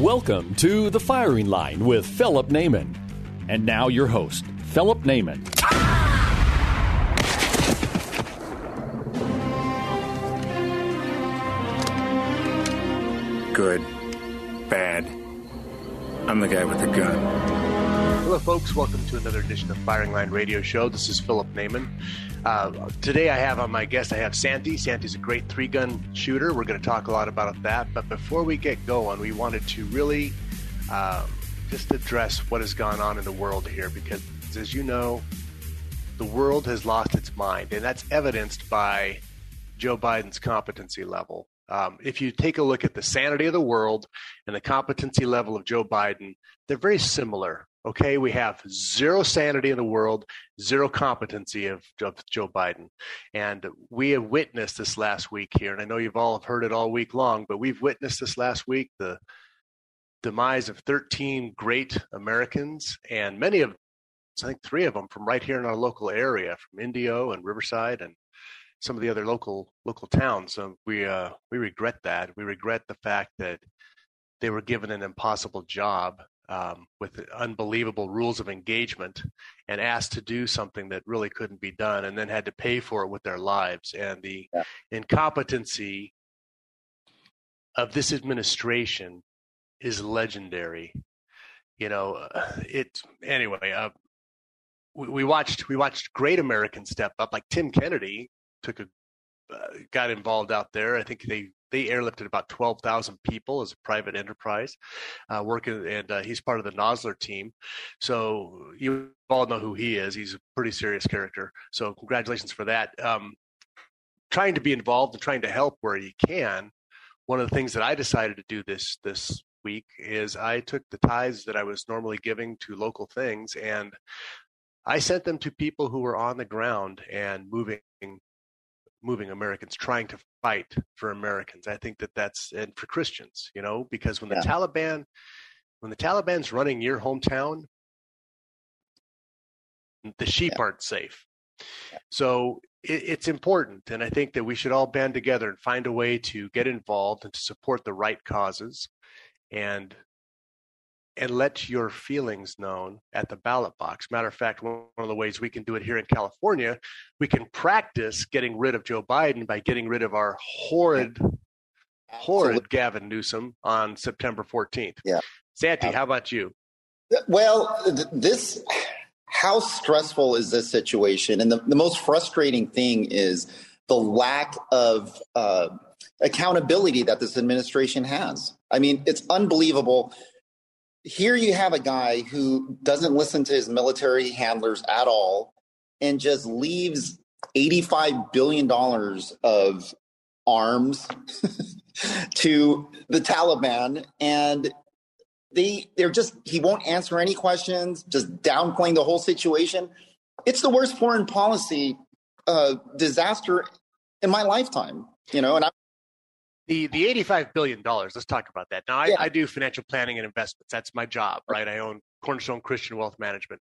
Welcome to The Firing Line with Philip Naiman. And now your host, Philip Naiman. Good. Bad. I'm the guy with the gun. Hello, folks. Welcome to another edition of Firing Line Radio Show. This is Philip Naiman. Uh, today, I have on my guest, I have Santi. Santi's a great three gun shooter. We're going to talk a lot about that. But before we get going, we wanted to really um, just address what has gone on in the world here because, as you know, the world has lost its mind, and that's evidenced by Joe Biden's competency level. Um, if you take a look at the sanity of the world and the competency level of Joe Biden, they're very similar. Okay, we have zero sanity in the world, zero competency of, of, Joe Biden. And we have witnessed this last week here, and I know you've all heard it all week long, but we've witnessed this last week the demise of 13 great Americans, and many of, I think three of them from right here in our local area, from Indio and Riverside and some of the other local local towns. So we uh, we regret that. We regret the fact that they were given an impossible job um, with unbelievable rules of engagement and asked to do something that really couldn't be done and then had to pay for it with their lives. And the yeah. incompetency of this administration is legendary. You know, uh, it anyway. Uh, we, we watched we watched great Americans step up, like Tim Kennedy took a uh, got involved out there. I think they they airlifted about 12,000 people as a private enterprise uh, working, and uh, he's part of the Nosler team. So you all know who he is. He's a pretty serious character. So congratulations for that. Um, trying to be involved and trying to help where you can. One of the things that I decided to do this this week is I took the tithes that I was normally giving to local things and I sent them to people who were on the ground and moving moving Americans, trying to fight for Americans. I think that that's and for Christians, you know, because when yeah. the Taliban, when the Taliban's running your hometown, the sheep yeah. aren't safe. Yeah. So it, it's important, and I think that we should all band together and find a way to get involved and to support the right causes, and and let your feelings known at the ballot box. Matter of fact, one of the ways we can do it here in California, we can practice getting rid of Joe Biden by getting rid of our horrid, horrid Gavin Newsom on September 14th. Yeah. Santi, how about you? Well, this, how stressful is this situation? And the, the most frustrating thing is the lack of uh, accountability that this administration has. I mean, it's unbelievable here you have a guy who doesn't listen to his military handlers at all and just leaves $85 billion of arms to the Taliban. And they, they're just, he won't answer any questions, just downplaying the whole situation. It's the worst foreign policy uh, disaster in my lifetime, you know, and I'm the the 85 billion dollars let's talk about that. Now I, yeah. I, do financial planning and investments. That's my job right. i own cornerstone christian wealth management.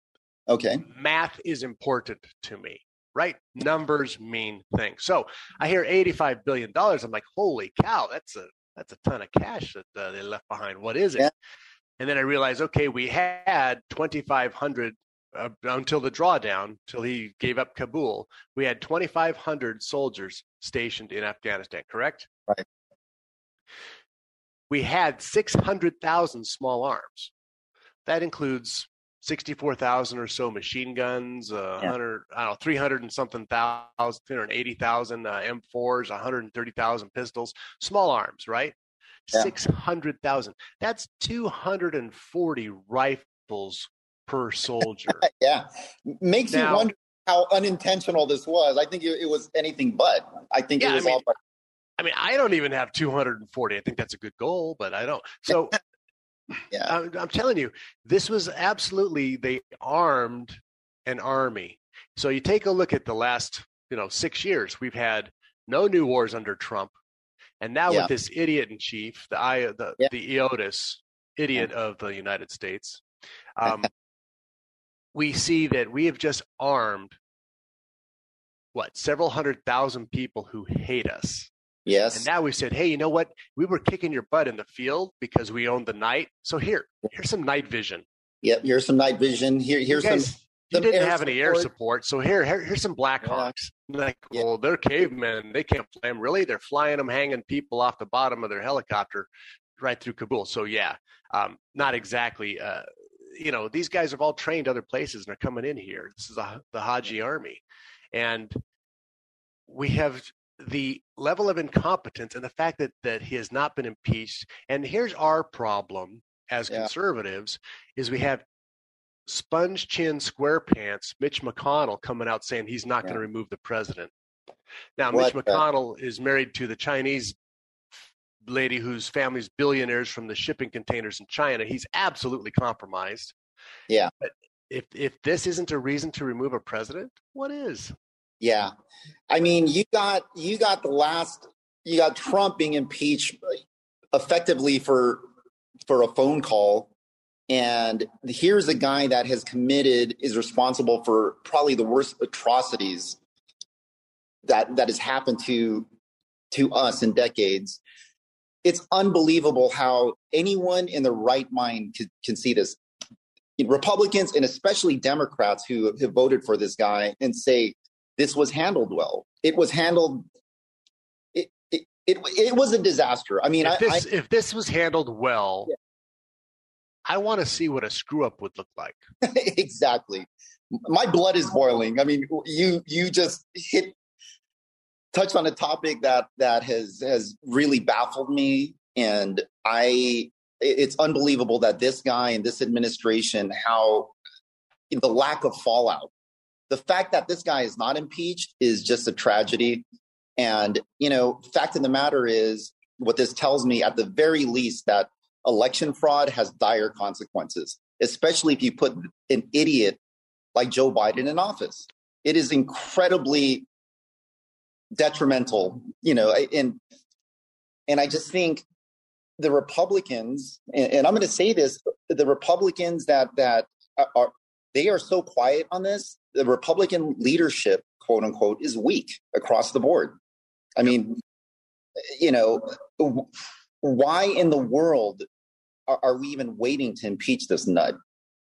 Okay. Math is important to me right? Numbers mean things. So i hear 85 billion dollars. I'm like holy cow that's a that's a ton of cash that uh, they left behind. What is it? Yeah. and then i realized okay we had 2500 uh, until the drawdown till he gave up kabul. We had 2500 soldiers stationed in afghanistan correct? Right we had 600,000 small arms. That includes 64,000 or so machine guns, uh, yeah. 100, I don't know, 300 and something thousand, 380,000 uh, M4s, 130,000 pistols, small arms, right? Yeah. 600,000. That's 240 rifles per soldier. yeah. Makes now, you wonder how unintentional this was. I think it, it was anything but. I think yeah, it was I mean, all I mean, I don't even have 240. I think that's a good goal, but I don't. So, yeah, I'm, I'm telling you, this was absolutely they armed an army. So you take a look at the last, you know, six years. We've had no new wars under Trump, and now yeah. with this idiot in chief, the I, the yeah. the idiot of the United States, um, we see that we have just armed what several hundred thousand people who hate us. Yes. And now we said, hey, you know what? We were kicking your butt in the field because we owned the night. So here, here's some night vision. Yep. Here's some night vision. Here, here's guys, some. You didn't have any air support, so here, here here's some Blackhawks. Yeah. Like, yeah. well, they're cavemen. They can't fly them. Really, they're flying them, hanging people off the bottom of their helicopter right through Kabul. So yeah, um, not exactly. Uh, you know, these guys have all trained other places and are coming in here. This is a, the Haji army, and we have the level of incompetence and the fact that that he has not been impeached. And here's our problem as yeah. conservatives: is we have sponge chin, square pants Mitch McConnell coming out saying he's not yeah. going to remove the president. Now, what Mitch McConnell is married to the Chinese lady whose family's billionaires from the shipping containers in China. He's absolutely compromised. Yeah. But if if this isn't a reason to remove a president, what is? Yeah. I mean, you got you got the last you got Trump being impeached effectively for for a phone call. And here's a guy that has committed is responsible for probably the worst atrocities that that has happened to to us in decades. It's unbelievable how anyone in the right mind can, can see this. Republicans and especially democrats who have voted for this guy and say this was handled well. It was handled. It it it, it was a disaster. I mean, if I, this I, if this was handled well, yeah. I want to see what a screw up would look like. exactly. My blood is boiling. I mean, you you just hit touched on a topic that that has has really baffled me, and I it's unbelievable that this guy and this administration how the lack of fallout the fact that this guy is not impeached is just a tragedy. And, you know, fact of the matter is, what this tells me at the very least that election fraud has dire consequences, especially if you put an idiot like Joe Biden in office. It is incredibly detrimental, you know, and and I just think the Republicans, and, and I'm going to say this, the Republicans that that are they are so quiet on this. The Republican leadership, quote unquote, is weak across the board. I mean, you know, why in the world are, are we even waiting to impeach this nut?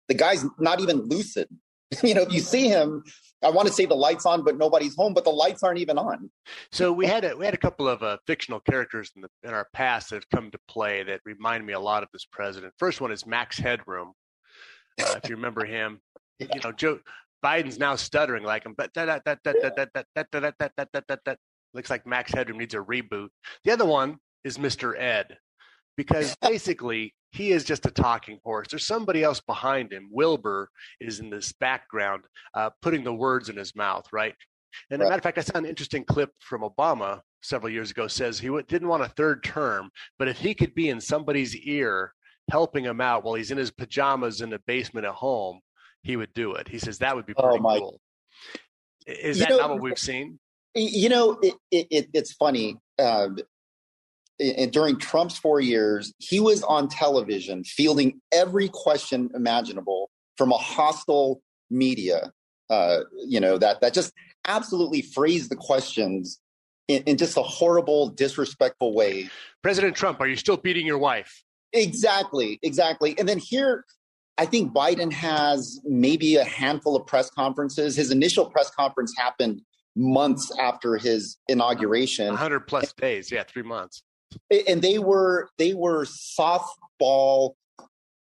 The guy's not even lucid. you know, if you see him, I want to say the lights on, but nobody's home. But the lights aren't even on. So we had a, we had a couple of uh, fictional characters in, the, in our past that have come to play that remind me a lot of this president. First one is Max Headroom. Uh, if you remember him, you know, Joe Biden's now stuttering like him, but looks like Max Headroom needs a reboot. The other one is Mr. Ed, because basically he is just a talking horse. There's somebody else behind him. Wilbur is in this background, uh, putting the words in his mouth, right? And right. a matter of fact, I saw an interesting clip from Obama several years ago. Says he w- didn't want a third term, but if he could be in somebody's ear helping him out while he's in his pajamas in the basement at home, he would do it. He says that would be oh, pretty oh cool. Is that know, not what we've seen? You know, it, it, it's funny. Um, during Trump's four years, he was on television fielding every question imaginable from a hostile media. Uh, you know that that just absolutely phrased the questions in, in just a horrible, disrespectful way. President Trump, are you still beating your wife? Exactly, exactly. And then here, I think Biden has maybe a handful of press conferences. His initial press conference happened months after his inauguration. 100 plus days, yeah, 3 months. And they were they were softball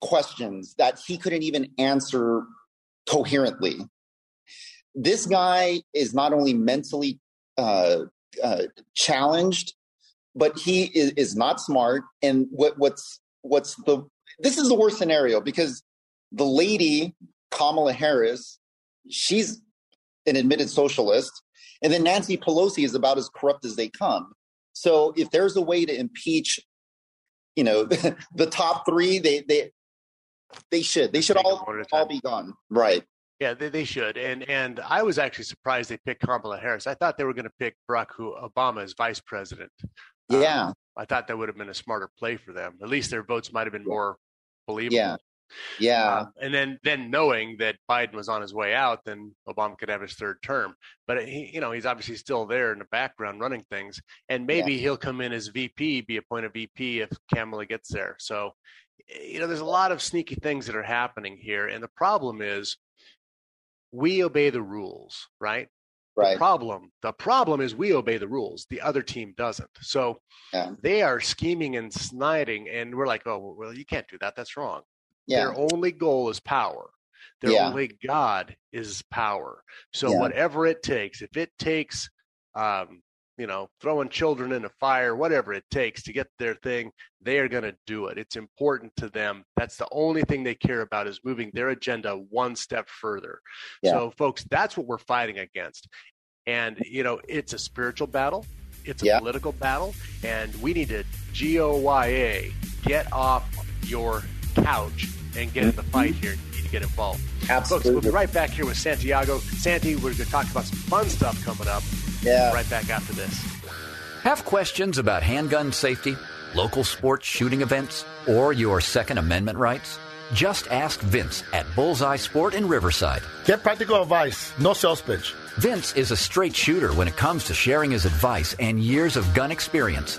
questions that he couldn't even answer coherently. This guy is not only mentally uh, uh, challenged, but he is, is not smart. And what, what's what's the this is the worst scenario because the lady Kamala Harris, she's an admitted socialist, and then Nancy Pelosi is about as corrupt as they come. So if there's a way to impeach, you know, the top three, they they they should they should all all be gone. Right. Yeah, they, they should. And and I was actually surprised they picked Kamala Harris. I thought they were going to pick Barack Obama as vice president. Yeah. Um, I thought that would have been a smarter play for them. At least their votes might have been more believable. Yeah. Yeah. Uh, and then then knowing that Biden was on his way out, then Obama could have his third term. But he, you know, he's obviously still there in the background running things, and maybe yeah. he'll come in as VP, be appointed VP if Kamala gets there. So, you know, there's a lot of sneaky things that are happening here, and the problem is we obey the rules, right? Right. The problem, the problem is we obey the rules. The other team doesn't. So yeah. they are scheming and sniding, and we're like, oh, well, you can't do that. That's wrong. Yeah. Their only goal is power. Their yeah. only God is power. So whatever it takes, if it takes, um, you know, throwing children in a fire, whatever it takes to get their thing, they are going to do it. It's important to them. That's the only thing they care about is moving their agenda one step further. Yeah. So, folks, that's what we're fighting against. And, you know, it's a spiritual battle, it's a yeah. political battle, and we need to GOYA, get off your couch and get in the fight mm-hmm. here. You need to get involved. Absolutely. Folks, we'll be right back here with Santiago. Santi, we're going to talk about some fun stuff coming up. Yeah. Right back after this. Have questions about handgun safety, local sports shooting events, or your Second Amendment rights? Just ask Vince at Bullseye Sport in Riverside. Get practical advice, no sales pitch. Vince is a straight shooter when it comes to sharing his advice and years of gun experience.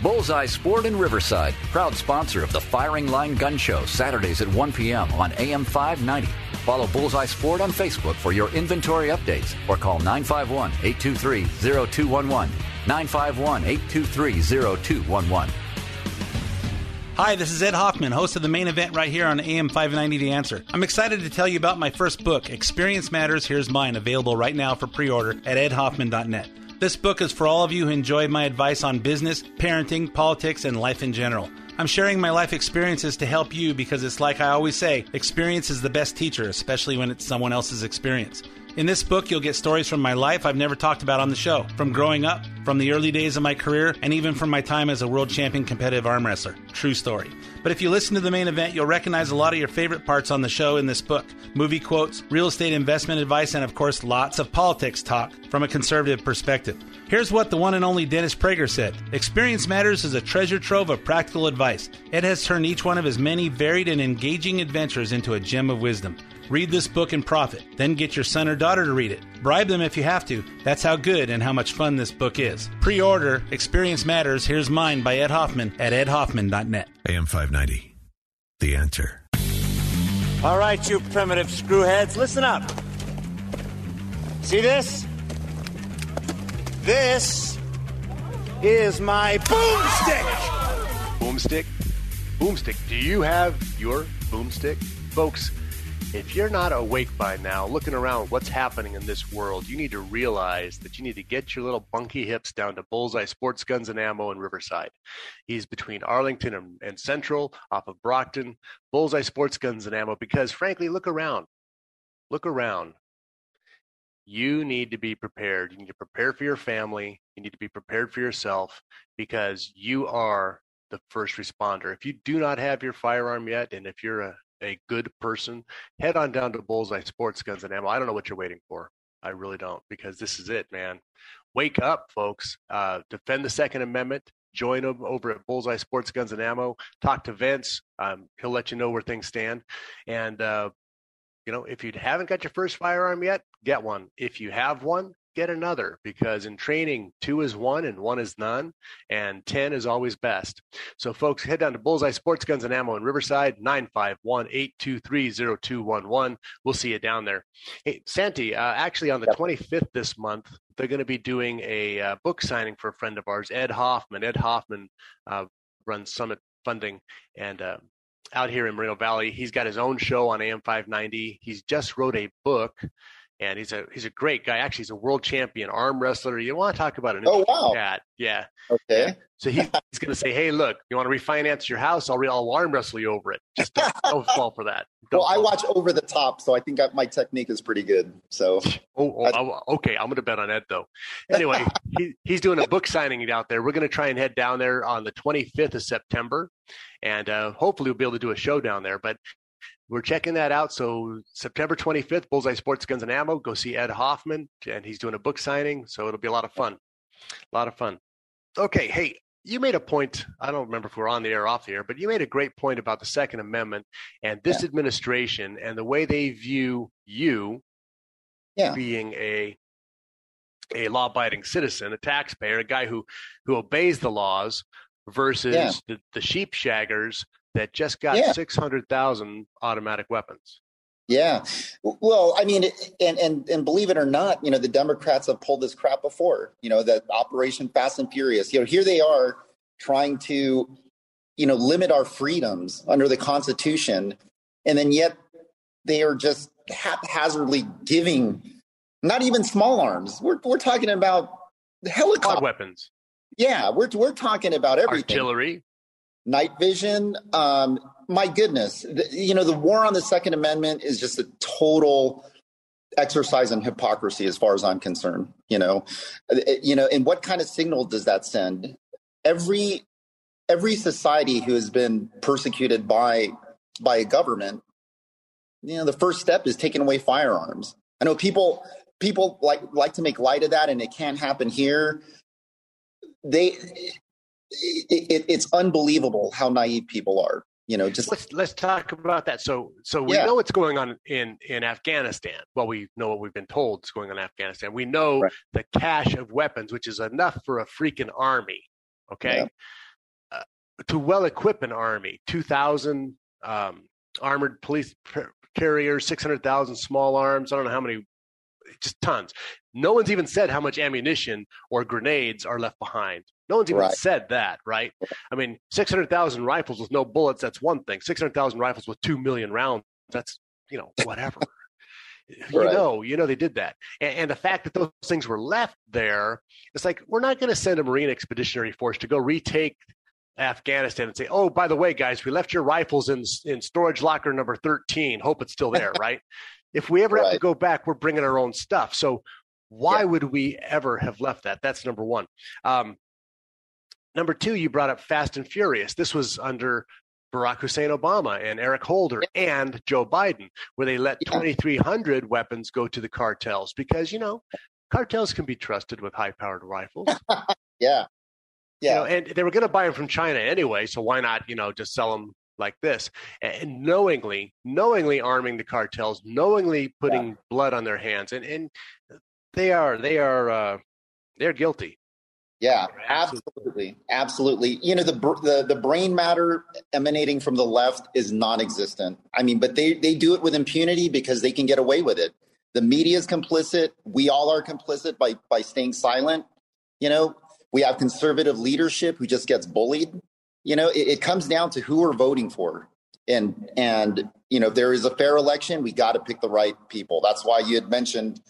Bullseye Sport in Riverside, proud sponsor of the Firing Line Gun Show, Saturdays at 1 p.m. on AM 590. Follow Bullseye Sport on Facebook for your inventory updates or call 951 823 0211. 951 823 0211. Hi, this is Ed Hoffman, host of the main event right here on AM 590 The Answer. I'm excited to tell you about my first book, Experience Matters, Here's Mine, available right now for pre order at edhoffman.net. This book is for all of you who enjoy my advice on business, parenting, politics, and life in general. I'm sharing my life experiences to help you because it's like I always say experience is the best teacher, especially when it's someone else's experience. In this book, you'll get stories from my life I've never talked about on the show, from growing up, from the early days of my career, and even from my time as a world champion competitive arm wrestler. True story. But if you listen to the main event, you'll recognize a lot of your favorite parts on the show in this book movie quotes, real estate investment advice, and of course, lots of politics talk from a conservative perspective. Here's what the one and only Dennis Prager said Experience Matters is a treasure trove of practical advice. It has turned each one of his many varied and engaging adventures into a gem of wisdom. Read this book and profit. Then get your son or daughter to read it. Bribe them if you have to. That's how good and how much fun this book is. Pre order Experience Matters. Here's mine by Ed Hoffman at edhoffman.net. AM 590. The answer. All right, you primitive screwheads, listen up. See this? This is my boomstick. Boomstick? Boomstick. Do you have your boomstick? Folks, if you're not awake by now, looking around what's happening in this world, you need to realize that you need to get your little bunky hips down to Bullseye Sports Guns and Ammo in Riverside. He's between Arlington and, and Central, off of Brockton. Bullseye Sports Guns and Ammo, because frankly, look around. Look around. You need to be prepared. You need to prepare for your family. You need to be prepared for yourself because you are the first responder. If you do not have your firearm yet, and if you're a a good person, head on down to Bullseye Sports Guns and Ammo. I don't know what you're waiting for. I really don't, because this is it, man. Wake up, folks. Uh, defend the Second Amendment. Join them over at Bullseye Sports Guns and Ammo. Talk to Vince. Um, he'll let you know where things stand. And uh, you know, if you haven't got your first firearm yet, get one. If you have one, get another because in training, two is one and one is none, and 10 is always best. So, folks, head down to Bullseye Sports Guns and Ammo in Riverside, 951 823 0211. We'll see you down there. Hey, Santi, uh, actually, on the 25th this month, they're going to be doing a uh, book signing for a friend of ours, Ed Hoffman. Ed Hoffman uh, runs Summit Funding, and uh, out here in Moreno Valley. He's got his own show on AM 590. He's just wrote a book, and he's a he's a great guy. Actually, he's a world champion arm wrestler. You want to talk about an oh wow, cat? Yeah. Okay. So he, he's going to say, "Hey, look, you want to refinance your house? I'll, re- I'll arm wrestle you over it. Just don't, don't fall for that." Don't well, I watch over the top, so I think my technique is pretty good. So, oh, oh okay, I'm going to bet on Ed though. Anyway, he, he's doing a book signing out there. We're going to try and head down there on the 25th of September, and uh, hopefully we'll be able to do a show down there. But we're checking that out. So September 25th, Bullseye Sports Guns and Ammo. Go see Ed Hoffman, and he's doing a book signing. So it'll be a lot of fun. A lot of fun. Okay, hey, you made a point. I don't remember if we're on the air or off the air, but you made a great point about the Second Amendment and this yeah. administration and the way they view you yeah. being a a law-abiding citizen, a taxpayer, a guy who who obeys the laws, versus yeah. the, the sheep shaggers that just got yeah. 600,000 automatic weapons. Yeah. Well, I mean, and, and, and believe it or not, you know, the Democrats have pulled this crap before, you know, that Operation Fast and Furious, you know, here they are trying to, you know, limit our freedoms under the Constitution. And then yet they are just haphazardly giving not even small arms. We're, we're talking about helicopter weapons. Yeah. We're, we're talking about everything. Artillery night vision. Um, my goodness, the, you know, the war on the Second Amendment is just a total exercise in hypocrisy, as far as I'm concerned. You know, uh, you know, and what kind of signal does that send? Every every society who has been persecuted by by a government, you know, the first step is taking away firearms. I know people people like like to make light of that, and it can't happen here. They it, it's unbelievable how naive people are. You know, just let's let's talk about that. So so we yeah. know what's going on in in Afghanistan. Well, we know what we've been told is going on in Afghanistan. We know right. the cache of weapons, which is enough for a freaking army. Okay, yeah. uh, to well equip an army, two thousand um, armored police carriers, six hundred thousand small arms. I don't know how many just tons. No one's even said how much ammunition or grenades are left behind. No one's even right. said that, right? I mean, 600,000 rifles with no bullets, that's one thing. 600,000 rifles with 2 million rounds, that's, you know, whatever. you right. know, you know, they did that. And, and, the fact that those things were left there, it's like, we're not going to send a Marine Expeditionary Force to go retake Afghanistan and say, oh, by the way, guys, we left your rifles in, in storage locker number 13. Hope it's still there, right? If we ever right. have to go back, we're bringing our own stuff. So why yeah. would we ever have left that? That's number one. Um, number two, you brought up Fast and Furious. This was under Barack Hussein Obama and Eric Holder and Joe Biden, where they let yeah. 2,300 weapons go to the cartels because, you know, cartels can be trusted with high powered rifles. yeah. Yeah. You know, and they were going to buy them from China anyway. So why not, you know, just sell them like this and knowingly knowingly arming the cartels knowingly putting yeah. blood on their hands and and they are they are uh they're guilty yeah absolutely absolutely you know the the the brain matter emanating from the left is non-existent i mean but they they do it with impunity because they can get away with it the media is complicit we all are complicit by by staying silent you know we have conservative leadership who just gets bullied you know, it, it comes down to who we're voting for. And, and, you know, if there is a fair election, we got to pick the right people. That's why you had mentioned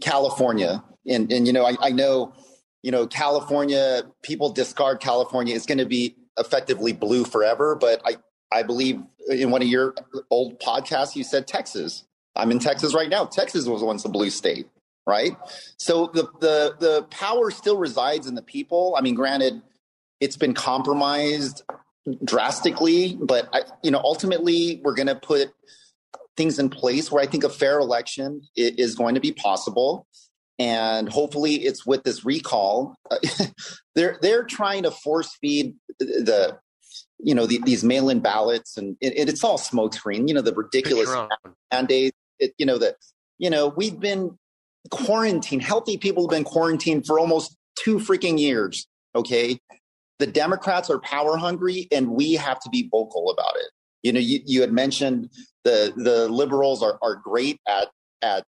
California. And, and you know, I, I know, you know, California, people discard California. It's going to be effectively blue forever. But I, I believe in one of your old podcasts, you said Texas. I'm in Texas right now. Texas was once a blue state, right? So the the the power still resides in the people. I mean, granted, it's been compromised drastically, but I, you know, ultimately we're going to put things in place where I think a fair election is going to be possible. And hopefully it's with this recall. they're, they're trying to force feed the, you know, the, these mail-in ballots and it, it's all smokescreen, you know, the ridiculous mandates, it, you know, that, you know, we've been quarantined, healthy people have been quarantined for almost two freaking years. Okay the Democrats are power hungry, and we have to be vocal about it. You know, you, you had mentioned the the liberals are are great at at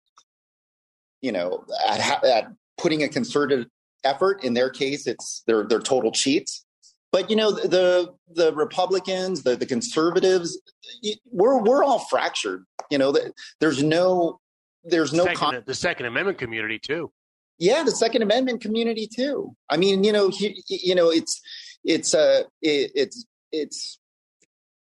you know at at putting a concerted effort. In their case, it's they're they're total cheats. but you know the the Republicans, the the conservatives, we're we're all fractured. You know, there's no there's no second, con- the Second Amendment community too. Yeah, the Second Amendment community too. I mean, you know, he, you know, it's it's uh it, it's it's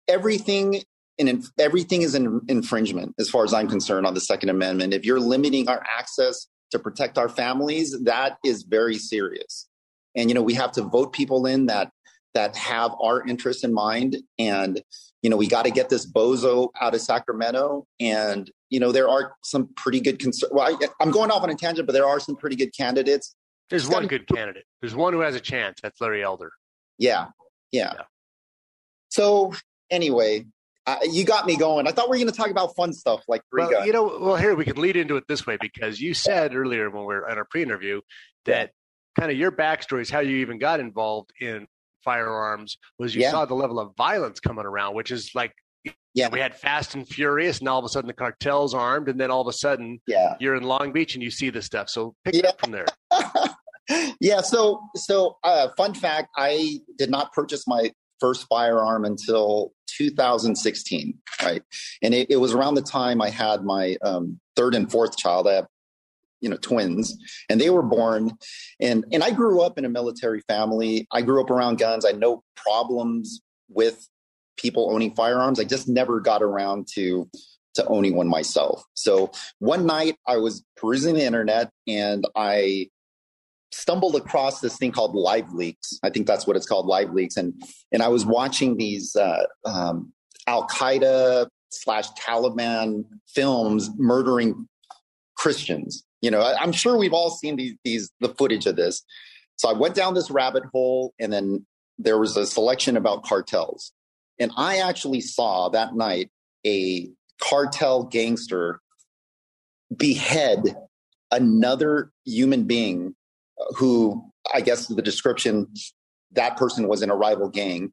everything and everything is an infringement as far as I'm concerned on the Second Amendment. If you're limiting our access to protect our families, that is very serious. And you know, we have to vote people in that that have our interests in mind. And you know, we got to get this bozo out of Sacramento. And you know, there are some pretty good. Cons- well, I, am going off on a tangent, but there are some pretty good candidates. There's one good candidate. There's one who has a chance. That's Larry Elder. Yeah, yeah. yeah. So anyway, uh, you got me going. I thought we were going to talk about fun stuff like well, you know, well, here we can lead into it this way because you said earlier when we were at our pre-interview that kind of your backstory is how you even got involved in firearms was you yeah. saw the level of violence coming around, which is like yeah, we had Fast and Furious, and all of a sudden the cartel's armed, and then all of a sudden, yeah, you're in Long Beach and you see this stuff. So pick yeah. it up from there. yeah. So, so uh, fun fact: I did not purchase my first firearm until 2016, right? And it, it was around the time I had my um, third and fourth child. I have, you know, twins, and they were born. And and I grew up in a military family. I grew up around guns. I know problems with people owning firearms. I just never got around to to owning one myself. So one night I was perusing the internet and I stumbled across this thing called live leaks. I think that's what it's called live leaks. And and i was watching these uh, um, al-qaeda slash taliban films murdering christians. You know I, am sure we've all seen these these the footage of this. So i went down this rabbit hole and then there was a selection about cartels. And i actually saw that night a cartel gangster behead another human being who I guess the description that person was in a rival gang.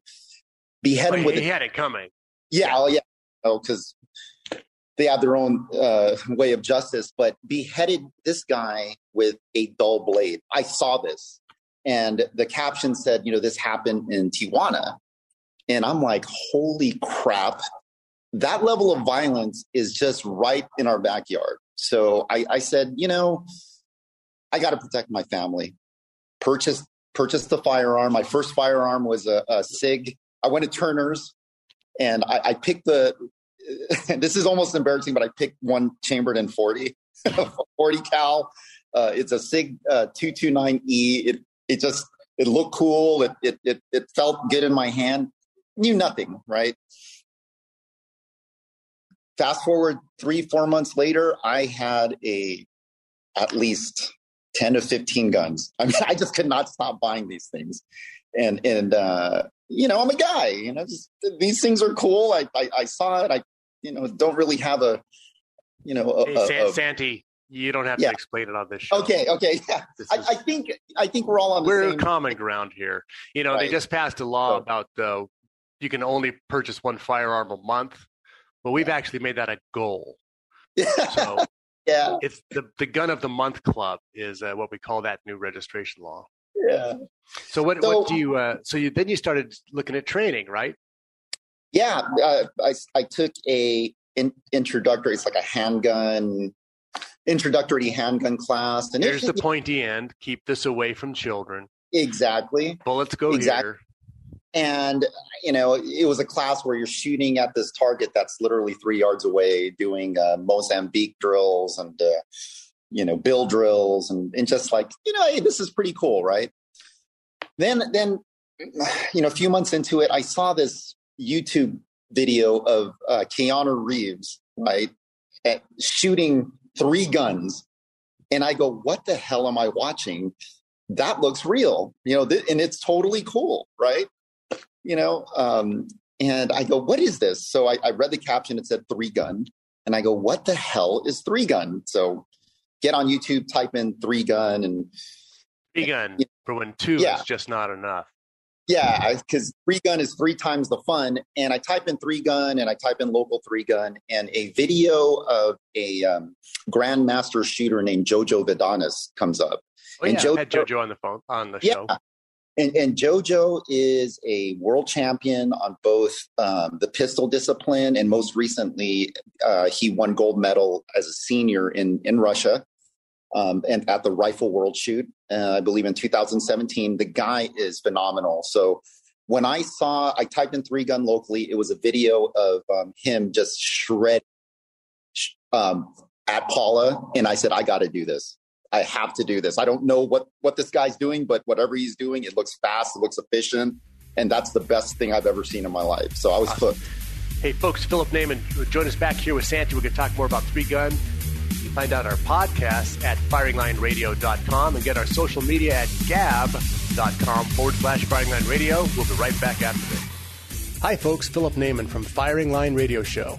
Behead him oh, with he a, had it coming. Yeah, oh yeah, oh because they have their own uh, way of justice. But beheaded this guy with a dull blade. I saw this, and the caption said, "You know, this happened in Tijuana," and I'm like, "Holy crap!" That level of violence is just right in our backyard. So I, I said, you know, I got to protect my family. Purchased purchased the firearm. My first firearm was a, a Sig. I went to Turner's, and I, I picked the. this is almost embarrassing, but I picked one chambered in forty, 40 cal. Uh, it's a Sig uh, two two nine E. It it just it looked cool. It, it it it felt good in my hand. Knew nothing, right? Fast forward three four months later, I had a at least 10 to 15 guns. I mean, I just could not stop buying these things. And, and, uh, you know, I'm a guy, you know, just, these things are cool. I, I, I, saw it. I, you know, don't really have a, you know, a, hey, San- a, Santy, you don't have yeah. to explain it on this show. Okay. Okay. Yeah. Is, I, I, think, I think we're all on we're same... common ground here. You know, right. they just passed a law oh. about, uh, you can only purchase one firearm a month, but we've yeah. actually made that a goal. So yeah. It's the, the gun of the month club is uh, what we call that new registration law. Yeah. So what, so, what do you, uh, so you, then you started looking at training, right? Yeah. Uh, I, I took a in, introductory, it's like a handgun, introductory handgun class. And Here's the pointy end. Keep this away from children. Exactly. Bullets go exactly. here and you know it was a class where you're shooting at this target that's literally three yards away doing uh, mozambique drills and uh, you know bill drills and, and just like you know hey this is pretty cool right? Then then you know a few months into it i saw this youtube video of uh, keanu reeves right at shooting three guns. And i go what the hell am i watching? That looks real. You know th- and it's totally cool right you know, um, and I go, what is this? So I, I read the caption, it said three gun. And I go, what the hell is three gun? So get on YouTube, type in three gun and three gun you know, for when two yeah. is just not enough. Yeah, because three gun is three times the fun. And I type in three gun and I type in local three gun, and a video of a um, grandmaster shooter named Jojo Vidanes comes up. Oh, and yeah, Jojo, I had Jojo on the phone on the yeah, show. And, and JoJo is a world champion on both um, the pistol discipline and most recently, uh, he won gold medal as a senior in in Russia um, and at the Rifle World Shoot, uh, I believe in 2017. The guy is phenomenal. So when I saw, I typed in three gun locally. It was a video of um, him just shred um, at Paula, and I said, I got to do this. I have to do this. I don't know what what this guy's doing, but whatever he's doing, it looks fast, it looks efficient, and that's the best thing I've ever seen in my life. So I was awesome. hooked. Hey, folks, Philip Naiman, join us back here with Santi. We're going to talk more about three gun. You find out our podcast at firinglineradio.com and get our social media at gab.com forward slash firingline radio. We'll be right back after this. Hi, folks. Philip Naiman from Firing Line Radio Show.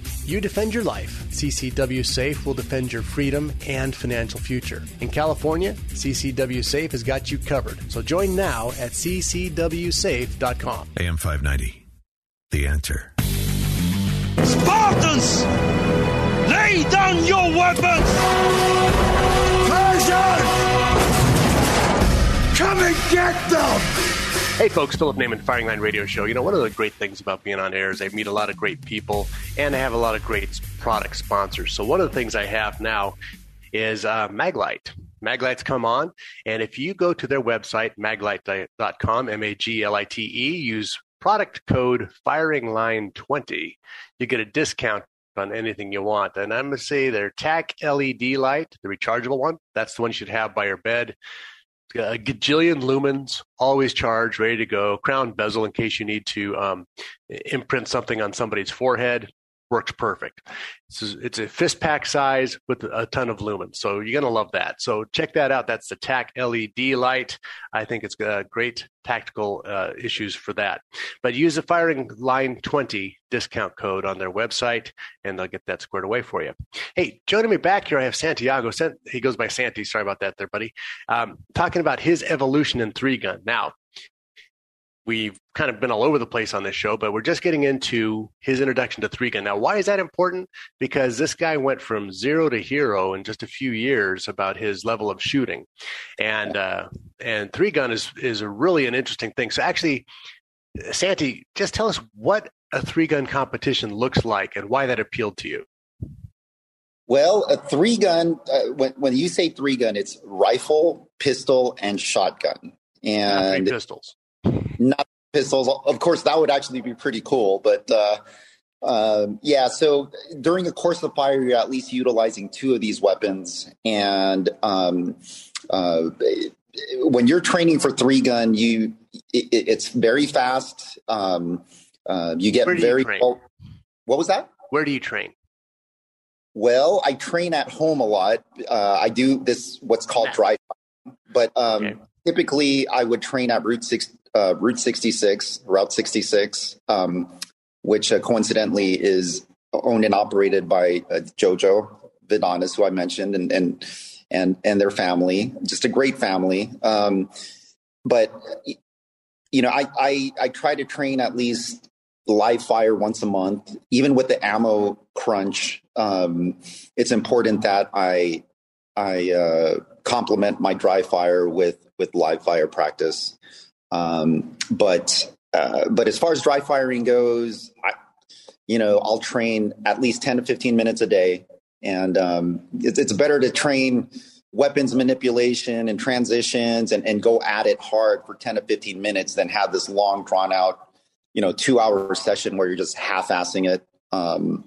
You defend your life. CCW Safe will defend your freedom and financial future. In California, CCW Safe has got you covered. So join now at ccwsafe.com. AM 590. The answer. Spartans! Lay down your weapons! Persians! Come and get them! Hey, folks, Philip Naiman, Firing Line Radio Show. You know, one of the great things about being on air is I meet a lot of great people and I have a lot of great product sponsors. So, one of the things I have now is uh, Maglite. Maglite's come on, and if you go to their website, maglite.com, M A G L I T E, use product code firing line 20 you get a discount on anything you want. And I'm going to say their TAC LED light, the rechargeable one, that's the one you should have by your bed a gajillion lumens, always charged, ready to go. Crown bezel in case you need to um, imprint something on somebody's forehead works perfect. It's a, it's a fist pack size with a ton of lumens. So you're going to love that. So check that out. That's the TAC LED light. I think it's a great tactical uh, issues for that. But use the firing line 20 discount code on their website and they'll get that squared away for you. Hey, joining me back here, I have Santiago. Sent he goes by Santi. Sorry about that there, buddy. Um, talking about his evolution in three gun. Now, we've kind of been all over the place on this show, but we're just getting into his introduction to three gun. Now, why is that important? Because this guy went from zero to hero in just a few years about his level of shooting, and uh, and three gun is is really an interesting thing. So, actually, Santi, just tell us what a three gun competition looks like and why that appealed to you. Well, a three gun. Uh, when when you say three gun, it's rifle, pistol, and shotgun. And pistols not pistols. Of course, that would actually be pretty cool. But uh, um, yeah, so during the course of the fire, you're at least utilizing two of these weapons. And um, uh, when you're training for three gun, you it, it's very fast. Um, uh, you get very. You what was that? Where do you train? Well, I train at home a lot. Uh, I do this what's called dry, but um, okay. typically I would train at Route Six, uh, Route 66, Route 66, um, which uh, coincidentally is owned and operated by uh, Jojo Vidanes, who I mentioned, and and and and their family, just a great family. Um, but you know, I, I I try to train at least live fire once a month. Even with the ammo crunch, um, it's important that I I uh, complement my dry fire with with live fire practice. Um, but uh, but as far as dry firing goes, I, you know, I'll train at least ten to fifteen minutes a day, and um, it's, it's better to train weapons manipulation and transitions and, and go at it hard for 10 to 15 minutes than have this long drawn out you know two hour session where you're just half-assing it um,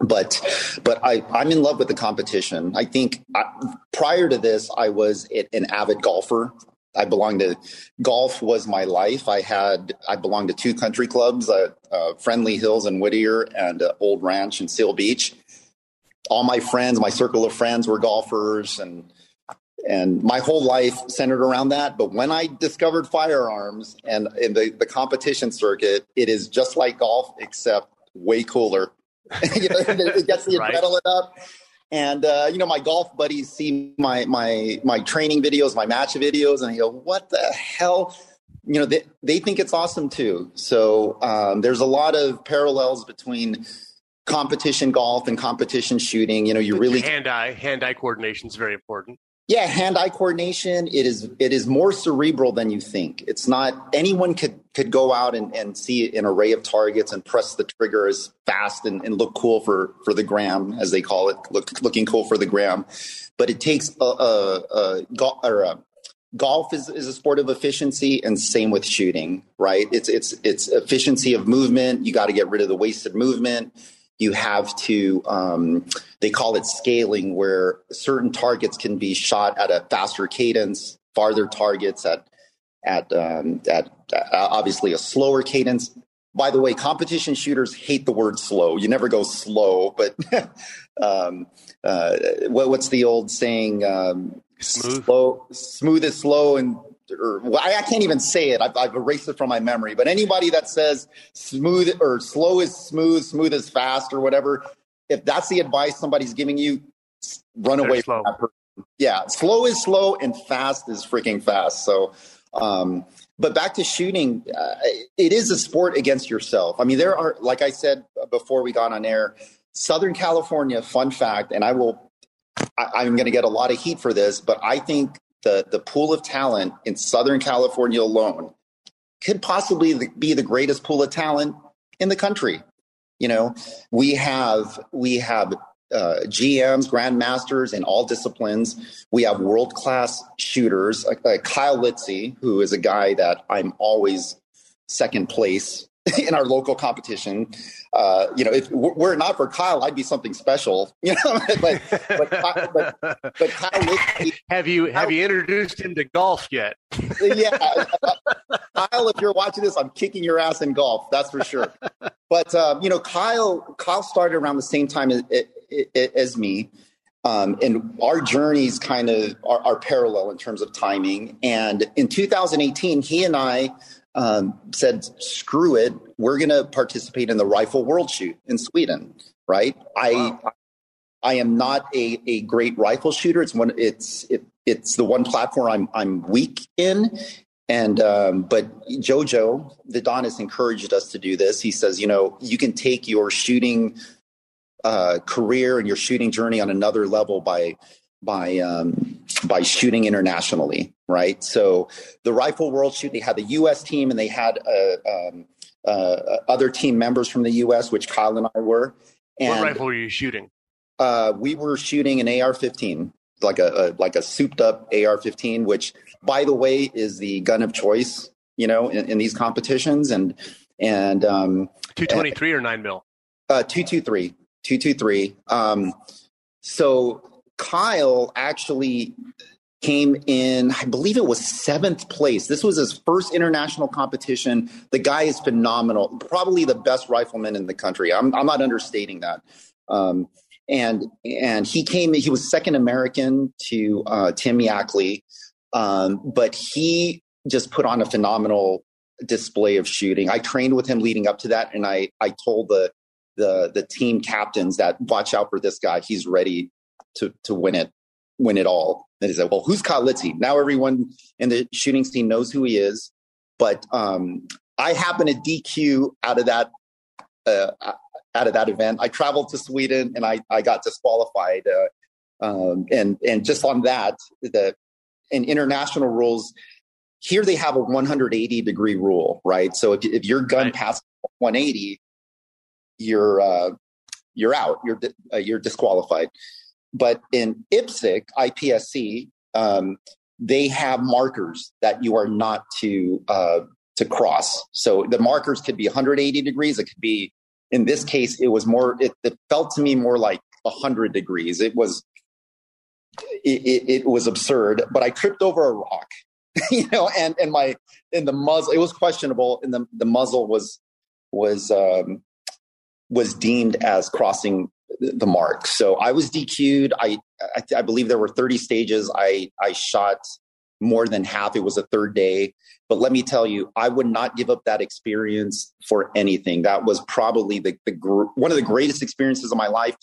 but but I, I'm in love with the competition. I think I, prior to this, I was an avid golfer. I belonged to golf was my life. I had I belonged to two country clubs, uh, uh, Friendly Hills in Whittier and uh, Old Ranch in Seal Beach. All my friends, my circle of friends, were golfers, and and my whole life centered around that. But when I discovered firearms and in the, the competition circuit, it is just like golf except way cooler. you know, it gets the right. adrenaline up and uh, you know, my golf buddies see my my my training videos, my match videos, and they go, "What the hell?" You know, they they think it's awesome too. So um, there's a lot of parallels between competition golf and competition shooting. You know, you really hand eye hand eye coordination is very important. Yeah, hand-eye coordination. It is it is more cerebral than you think. It's not anyone could could go out and, and see an array of targets and press the trigger as fast and, and look cool for for the gram, as they call it, look, looking cool for the gram. But it takes a, a, a, golf, or a golf is, is a sport of efficiency, and same with shooting. Right? It's it's it's efficiency of movement. You got to get rid of the wasted movement you have to um, they call it scaling where certain targets can be shot at a faster cadence farther targets at at um, at uh, obviously a slower cadence. By the way competition shooters hate the word slow. You never go slow but um, uh, what, what's the old saying um, smooth. slow smooth is slow and or well, I, I, can't even say it. I've, I've, erased it from my memory. But anybody that says smooth or slow is smooth, smooth is fast, or whatever, if that's the advice somebody's giving you, run They're away slow. from that person. Yeah, slow is slow and fast is freaking fast. So, um, but back to shooting, uh, it is a sport against yourself. I mean, there are, like I said before we got on air, Southern California. Fun fact, and I will I, am going to get a lot of heat for this, but I think the, the pool of talent in Southern California alone could possibly be the greatest pool of talent in the country. You know, we have we have uh, GMs, grandmasters in all disciplines. We have world class shooters, like, like Kyle Litzy, who is a guy that I'm always second place in our local competition. Uh, you know, if were it not for Kyle, I'd be something special. You know, but, but, but, but Kyle, have you have you introduced him to golf yet? yeah, Kyle, if you're watching this, I'm kicking your ass in golf. That's for sure. But um, you know, Kyle Kyle started around the same time as, as me. Um, and our journeys kind of are, are, parallel in terms of timing. And in 2018, he and I um, said, screw it, we're going to participate in the rifle world shoot in Sweden, right? Wow. I I am not a, a great rifle shooter. It's one it's it, it's the one platform I'm I'm weak in. And um, but Jojo Vidanes has encouraged us to do this. He says, you know, you can take your shooting uh, career and your shooting journey on another level by by um, by shooting internationally, right? So the Rifle World Shoot, they had the U.S. team and they had uh, um, uh, other team members from the U.S., which Kyle and I were. And, what rifle were you shooting? Uh, we were shooting an AR-15, like a, a like a souped-up AR-15, which, by the way, is the gun of choice, you know, in, in these competitions. And and um, two twenty three or nine mil. Uh, two two three, two two three. Um, so Kyle actually came in, I believe it was seventh place. This was his first international competition. The guy is phenomenal, probably the best rifleman in the country. I'm, I'm not understating that. Um, and and he came. He was second American to uh, Tim Yackley, um, but he just put on a phenomenal display of shooting. I trained with him leading up to that, and I I told the the the team captains that watch out for this guy. He's ready to to win it win it all. And he said, "Well, who's Kyle Litzy?" Now everyone in the shooting scene knows who he is, but um, I happen to DQ out of that uh, out of that event. I traveled to Sweden and I I got disqualified. Uh, um, and and just on that, the in international rules, here they have a 180 degree rule, right? So if if your gun right. passes 180, you're uh, you're out. You're uh, you're disqualified. But in IPSC, IPSC, um, they have markers that you are not to uh, to cross. So the markers could be 180 degrees. It could be, in this case, it was more. It, it felt to me more like 100 degrees. It was. It, it, it was absurd, but I tripped over a rock you know, and and my in the muzzle it was questionable, and the the muzzle was was um, was deemed as crossing the mark. So I was DQ'd. I, I, I believe there were 30 stages. I I shot more than half. It was a third day, but let me tell you, I would not give up that experience for anything. That was probably the, the gr- one of the greatest experiences of my life.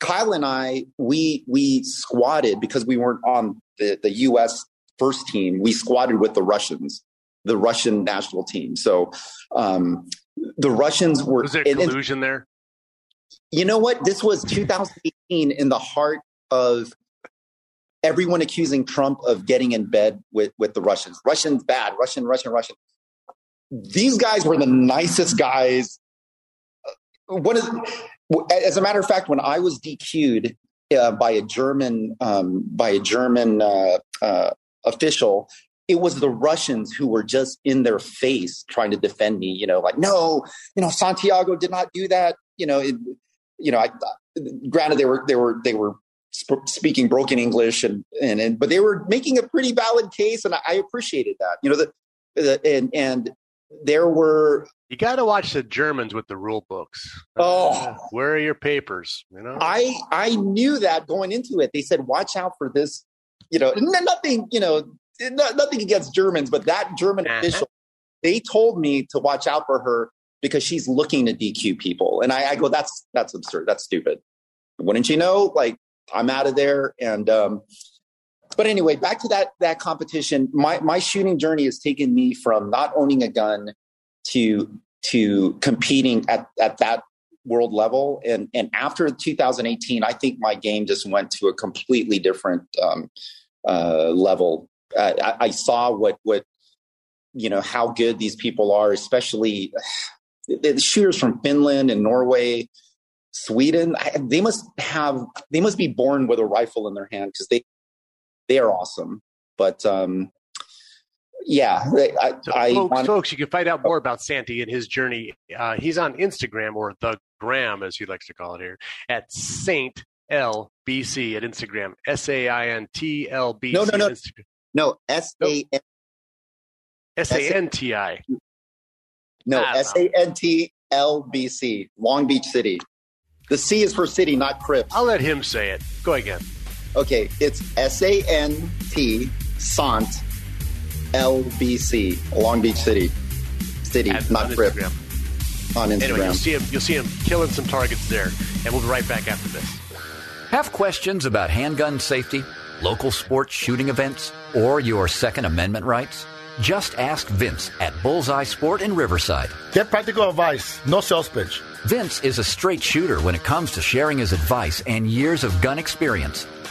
Kyle and I, we we squatted because we weren't on the, the U.S. first team. We squatted with the Russians, the Russian national team. So um, the Russians were. Was there collusion there? You know what? This was 2018 in the heart of everyone accusing Trump of getting in bed with, with the Russians. Russians bad, Russian, Russian, Russian. These guys were the nicest guys. One of, as a matter of fact, when I was DQ'd uh, by a German um, by a German uh, uh, official, it was the Russians who were just in their face trying to defend me. You know, like no, you know, Santiago did not do that. You know, it, you know, I, granted they were they were they were sp- speaking broken English and, and and but they were making a pretty valid case, and I, I appreciated that. You know, the, the and and there were you got to watch the Germans with the rule books. Oh, uh, where are your papers? You know, I I knew that going into it. They said, "Watch out for this." You know, nothing. You know, nothing against Germans, but that German uh-huh. official, they told me to watch out for her because she's looking to DQ people, and I, I go, "That's that's absurd. That's stupid." Wouldn't you know? Like I'm out of there. And um, but anyway, back to that that competition. My my shooting journey has taken me from not owning a gun to to competing at at that world level. And and after 2018, I think my game just went to a completely different um, uh, level. Uh, I, I saw what what you know how good these people are, especially the shooters from Finland and Norway Sweden, they must have they must be born with a rifle in their hand because they they are awesome. But um, yeah, I, so I folks, want... folks, you can find out more about Santi and his journey. Uh, he's on Instagram or the Gram, as he likes to call it here, at Saint LBC at Instagram. S A I N T L B C. No, no, no, no. S A N. S A N T I. No, S A N T L B C, Long Beach City. The C is for city, not crypt. I'll let him say it. Go again. Okay, it's S A N T Sant L B C, Long Beach City. City, At, not crypt. Instagram. On Instagram. Anyway, you'll see him. You'll see him killing some targets there, and we'll be right back after this. Have questions about handgun safety, local sports shooting events, or your Second Amendment rights? Just ask Vince at Bullseye Sport in Riverside. Get practical advice, no sales pitch. Vince is a straight shooter when it comes to sharing his advice and years of gun experience.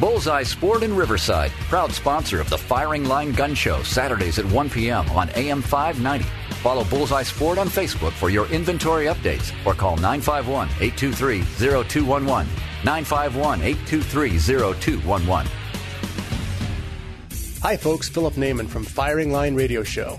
Bullseye Sport in Riverside, proud sponsor of the Firing Line Gun Show, Saturdays at 1 p.m. on AM 590. Follow Bullseye Sport on Facebook for your inventory updates or call 951 823 0211. 951 823 0211. Hi, folks. Philip Naiman from Firing Line Radio Show.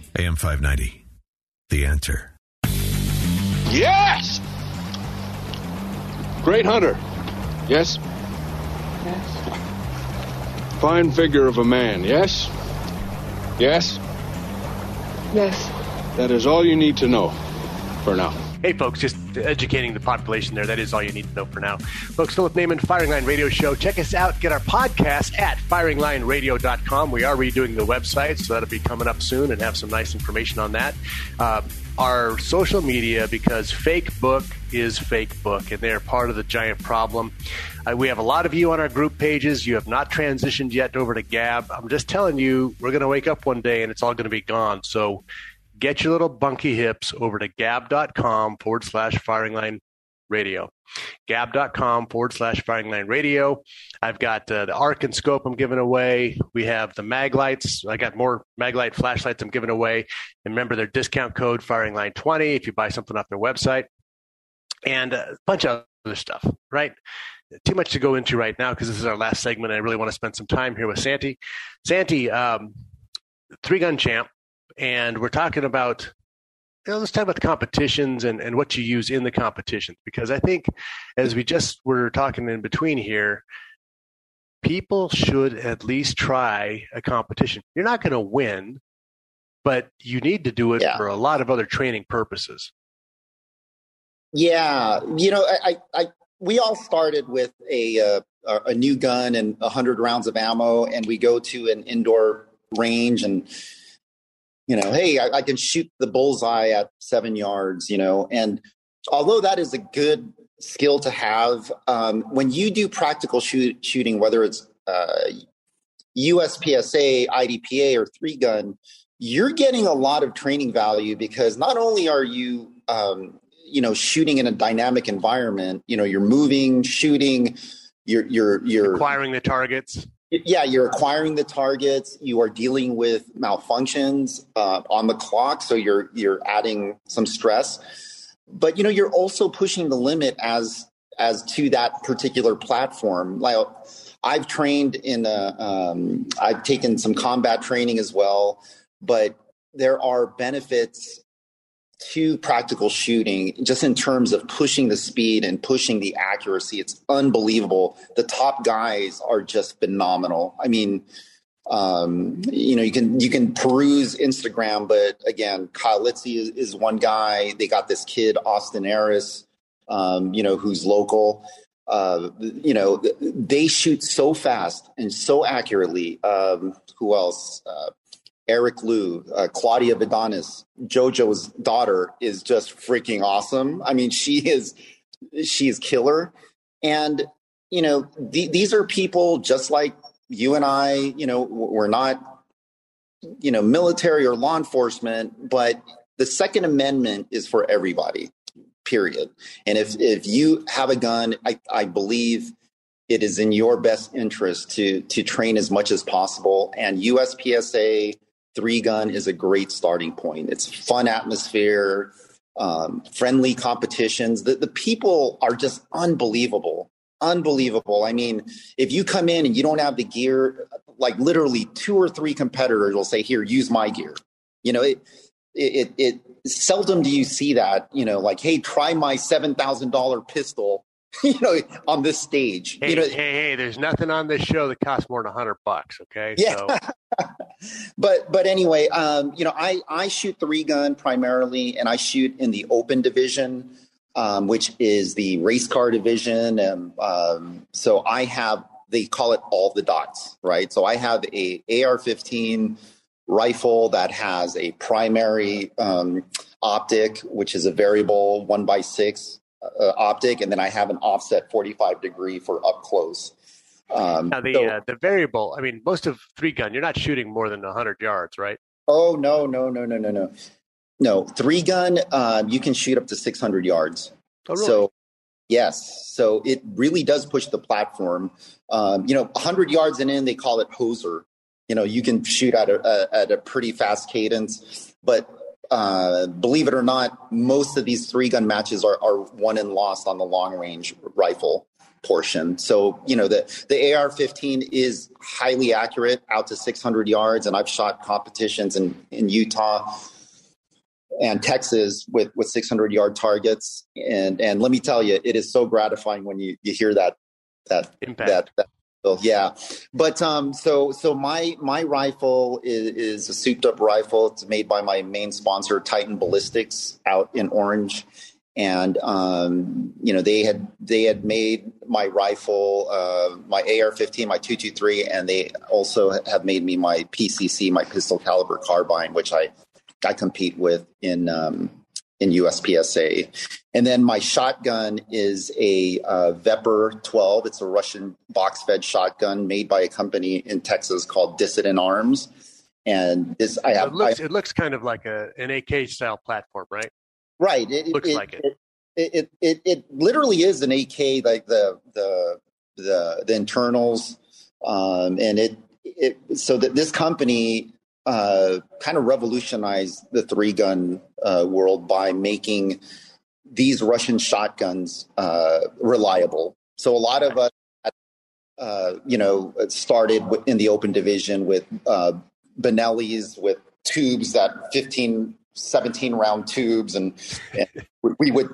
AM 590. The answer. Yes! Great hunter. Yes? Yes. Fine figure of a man. Yes? Yes? Yes. That is all you need to know for now. Hey, folks, just educating the population there. That is all you need to know for now. Folks, Philip Naiman, Firing Line Radio Show. Check us out. Get our podcast at firinglineradio.com. We are redoing the website, so that'll be coming up soon and have some nice information on that. Uh, our social media, because fake book is fake book, and they're part of the giant problem. Uh, we have a lot of you on our group pages. You have not transitioned yet over to Gab. I'm just telling you, we're going to wake up one day and it's all going to be gone. So get your little bunky hips over to gab.com forward slash firing line radio. Gab.com forward slash firing line radio. I've got uh, the arc and scope I'm giving away. We have the mag lights. I got more mag light flashlights I'm giving away. And remember their discount code firing line 20 if you buy something off their website. And a bunch of other stuff, right? Too much to go into right now because this is our last segment. I really want to spend some time here with Santy. Santy, um, three gun champ, and we're talking about you know, let's talk about the competitions and, and what you use in the competitions because I think as we just were talking in between here, people should at least try a competition. You're not going to win, but you need to do it yeah. for a lot of other training purposes. Yeah, you know, I, I, we all started with a uh, a new gun and hundred rounds of ammo, and we go to an indoor range and you know, hey, I, I, can shoot the bullseye at seven yards, you know, and although that is a good skill to have, um, when you do practical shoot, shooting, whether it's uh, USPSA, IDPA, or three gun, you're getting a lot of training value because not only are you, um, you know, shooting in a dynamic environment, you know, you're moving, shooting, you're you're you're acquiring the targets yeah, you're acquiring the targets. You are dealing with malfunctions uh, on the clock, so you're you're adding some stress. But you know, you're also pushing the limit as as to that particular platform. Like I've trained in a, um, I've taken some combat training as well, but there are benefits to practical shooting just in terms of pushing the speed and pushing the accuracy. It's unbelievable. The top guys are just phenomenal. I mean, um, you know, you can you can peruse Instagram, but again, Kyle Litzy is, is one guy. They got this kid Austin Harris, um, you know, who's local. Uh, you know, they shoot so fast and so accurately. Um, who else? Uh, Eric Liu, uh, Claudia Vidanes, JoJo's daughter is just freaking awesome. I mean, she is she is killer, and you know th- these are people just like you and I. You know, we're not you know military or law enforcement, but the Second Amendment is for everybody. Period. And if if you have a gun, I, I believe it is in your best interest to to train as much as possible. And USPSA three gun is a great starting point. It's fun atmosphere, um, friendly competitions. The, the people are just unbelievable. Unbelievable. I mean, if you come in and you don't have the gear, like literally two or three competitors will say, "Here, use my gear." You know, it it it, it seldom do you see that. You know, like, "Hey, try my seven thousand dollar pistol." you know, on this stage. Hey, you know, hey, hey, there's nothing on this show that costs more than a hundred bucks. Okay. Yeah. So. but but anyway, um, you know, I I shoot three gun primarily, and I shoot in the open division, um, which is the race car division, and um, so I have they call it all the dots, right? So I have a AR-15 rifle that has a primary um, optic, which is a variable one by six uh, optic, and then I have an offset 45 degree for up close. Um, now the so, uh, the variable, I mean, most of three gun, you're not shooting more than 100 yards, right? Oh no, no, no, no, no, no, no. Three gun, uh, you can shoot up to 600 yards. Oh, really? So yes, so it really does push the platform. Um, you know, 100 yards and in, they call it hoser. You know, you can shoot at a, a at a pretty fast cadence, but uh, believe it or not, most of these three gun matches are, are won and lost on the long range rifle portion. So, you know, the, the AR 15 is highly accurate out to 600 yards. And I've shot competitions in, in Utah and Texas with with 600 yard targets. And and let me tell you, it is so gratifying when you you hear that that Impact. that. that yeah, but um, so so my my rifle is, is a souped up rifle. It's made by my main sponsor, Titan Ballistics, out in Orange, and um, you know they had they had made my rifle, uh, my AR-15, my 223, and they also have made me my PCC, my pistol caliber carbine, which I I compete with in um, in USPSA. And then my shotgun is a uh, Vepr 12. It's a Russian box fed shotgun made by a company in Texas called Dissident Arms. And this I have it looks I- it looks kind of like a an AK style platform, right? right. It Looks it, like it. It, it it it literally is an AK, like the the the the internals, um, and it it so that this company uh, kind of revolutionized the three gun uh, world by making these Russian shotguns uh, reliable. So a lot of us, uh, you know, started in the open division with uh, Benelli's with tubes that 15, 17 round tubes, and, and we- would.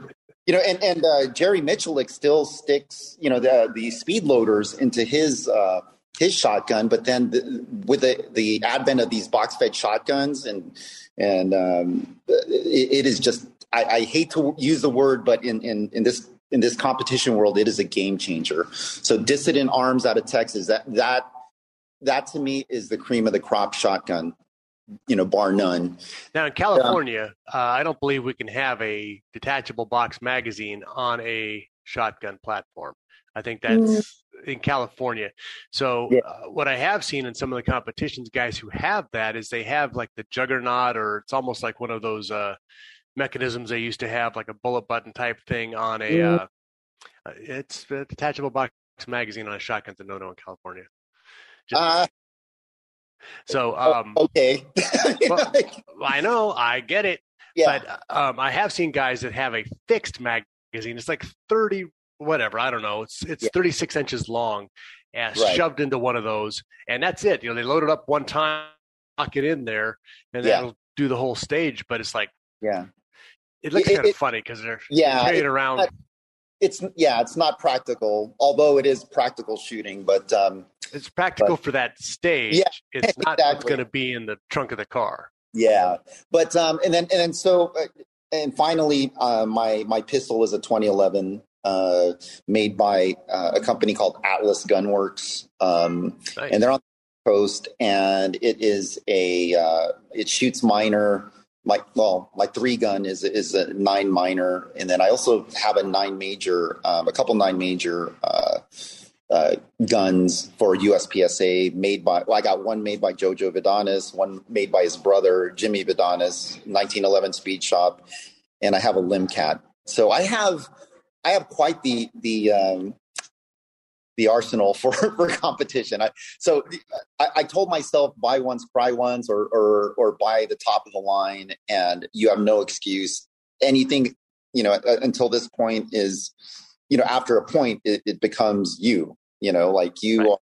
You know, and and uh, Jerry Mitchell still sticks, you know, the the speed loaders into his uh, his shotgun, but then the, with the the advent of these box fed shotguns and and um, it, it is just I, I hate to use the word, but in in in this in this competition world, it is a game changer. So Dissident Arms out of Texas, that that that to me is the cream of the crop shotgun, you know, bar none. Now in California, uh, I don't believe we can have a detachable box magazine on a shotgun platform. I think that's Mm. In California. So uh, what I have seen in some of the competitions, guys who have that is they have like the juggernaut, or it's almost like one of those uh, mechanisms they used to have, like a bullet button type thing on a. Mhm. Uh, it's a detachable box magazine on a shotgun a no-no in California. Just- Uh, so um, okay, well, I know, I get it. Yeah. But um, I have seen guys that have a fixed magazine. It's like thirty, whatever. I don't know. It's it's thirty six inches long, and Right. shoved into one of those, and that's it. You know, they load it up one time, lock it in there, and Yeah. that'll do the whole stage. But it's like yeah, it looks It- kind of funny because they're yeah, carrying it around. not- it's yeah, it's not practical, although it is practical shooting. But um, it's practical but- for that stage. Yeah, it's not exactly. going to be in the trunk of the car. Yeah, but um, and then and then so uh, and finally, uh, my my pistol is a 2011 uh, made by uh, a company called Atlas Gunworks, um, Nice. and they're on the coast, and it is a uh, it shoots minor. My well, my three gun is is a nine minor, and then I also have a nine major, um, a couple nine major. Uh, uh, guns for USPSA made by, well, I got one made by Jojo Vidanes, one made by his brother, Jimmy Vidanes, 1911 Speed Shop, and I have a Limcat. So I have, I have quite the, the, um, the arsenal for, for competition. I, so I, I told myself buy once, cry once, or, or, or buy the top of the line and you have no excuse. Anything, you know, uh, until this point is, you know, after a point, it, it becomes you. You know, like you. Are,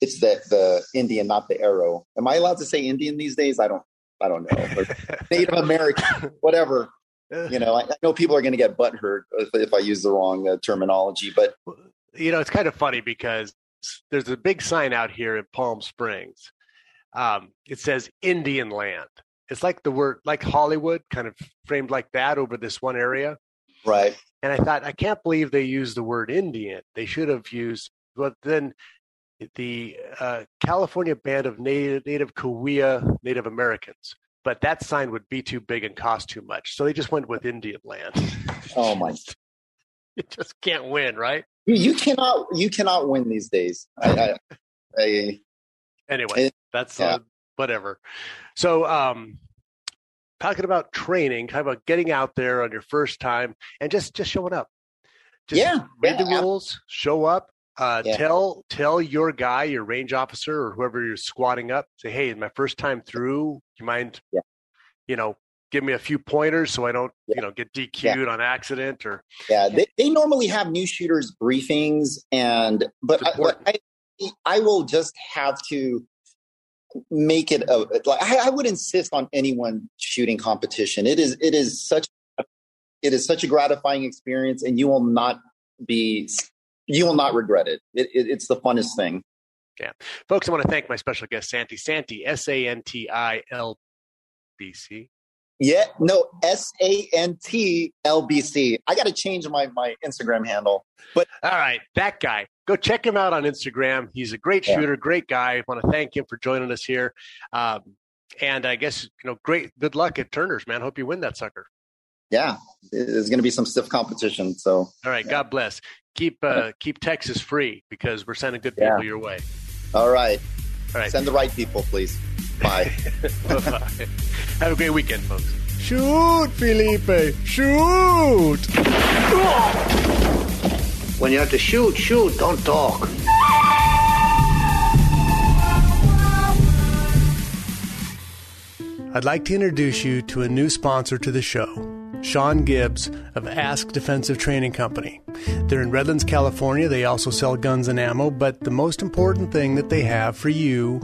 it's the the Indian, not the arrow. Am I allowed to say Indian these days? I don't. I don't know. Or Native American, whatever. You know, I, I know people are going to get butthurt if, if I use the wrong uh, terminology, but you know, it's kind of funny because there's a big sign out here in Palm Springs. Um, it says Indian land. It's like the word, like Hollywood, kind of framed like that over this one area. right. And I thought, I can't believe they used the word Indian. They should have used, but then the uh, California Band of Native, Native Cahuilla Native Americans. But that sign would be too big and cost too much. So they just went with Indian land. Oh my! You just can't win, right? You, cannot. You cannot win these days. I, I, I anyway, It- that's yeah. uh, whatever. So, um, talking about training, talking about getting out there on your first time and just just showing up. Just Yeah, read yeah, the rules, show up. Uh, Yeah. Tell tell your guy, your range officer, or whoever you're squatting up. Say, hey, my first time through. You mind? Yeah. You know, give me a few pointers so I don't, you know, get DQ'd on accident or. Yeah, they, they normally have new shooters briefings, and but I, but I I will just have to make it a like I, I would insist on anyone shooting competition. It is it is such it is such a gratifying experience, and you will not be you will not regret it. it, it it's the funnest thing. Yeah, folks, I want to thank my special guest Santi Santi S A N T I L B C. Yeah, no, S A N T L B C. I got to change my my Instagram handle. But all right, that guy. Go check him out on Instagram. He's a great shooter, yeah. great guy. I want to thank him for joining us here. Um, and I guess you know, great. Good luck at Turner's, man. Hope you win that sucker. Yeah, there's going to be some stiff competition. So, all right, yeah. God bless. Keep uh, keep Texas free because we're sending good people yeah. your way. All right. All right. Send the right people, please. Bye. Bye. Have a great weekend, folks. Shoot, Felipe! Shoot! When you have to shoot, shoot, don't talk. I'd like to introduce you to a new sponsor to the show. Sean Gibbs of Ask Defensive Training Company. They're in Redlands, California. They also sell guns and ammo, but the most important thing that they have for you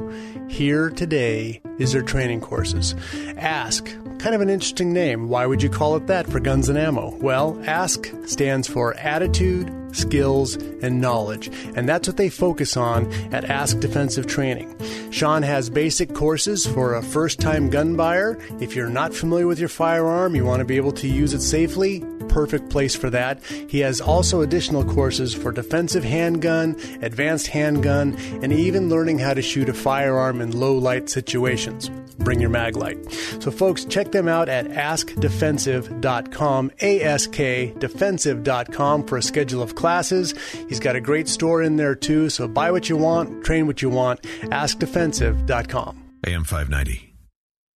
here today is their training courses. Ask, kind of an interesting name. Why would you call it that for guns and ammo? Well, Ask stands for Attitude, skills, and knowledge. And that's what they focus on at Ask Defensive Training. Sean has basic courses for a first time gun buyer. If you're not familiar with your firearm, you want to be able to use it safely, perfect place for that. He has also additional courses for defensive handgun, advanced handgun, and even learning how to shoot a firearm in low light situations. Bring your mag light. So, folks, check them out at askdefensive.com, askdefensive.com for a schedule of classes. He's got a great store in there too. So, buy what you want, train what you want. AskDefensive.com. AM 590.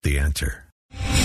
The answer.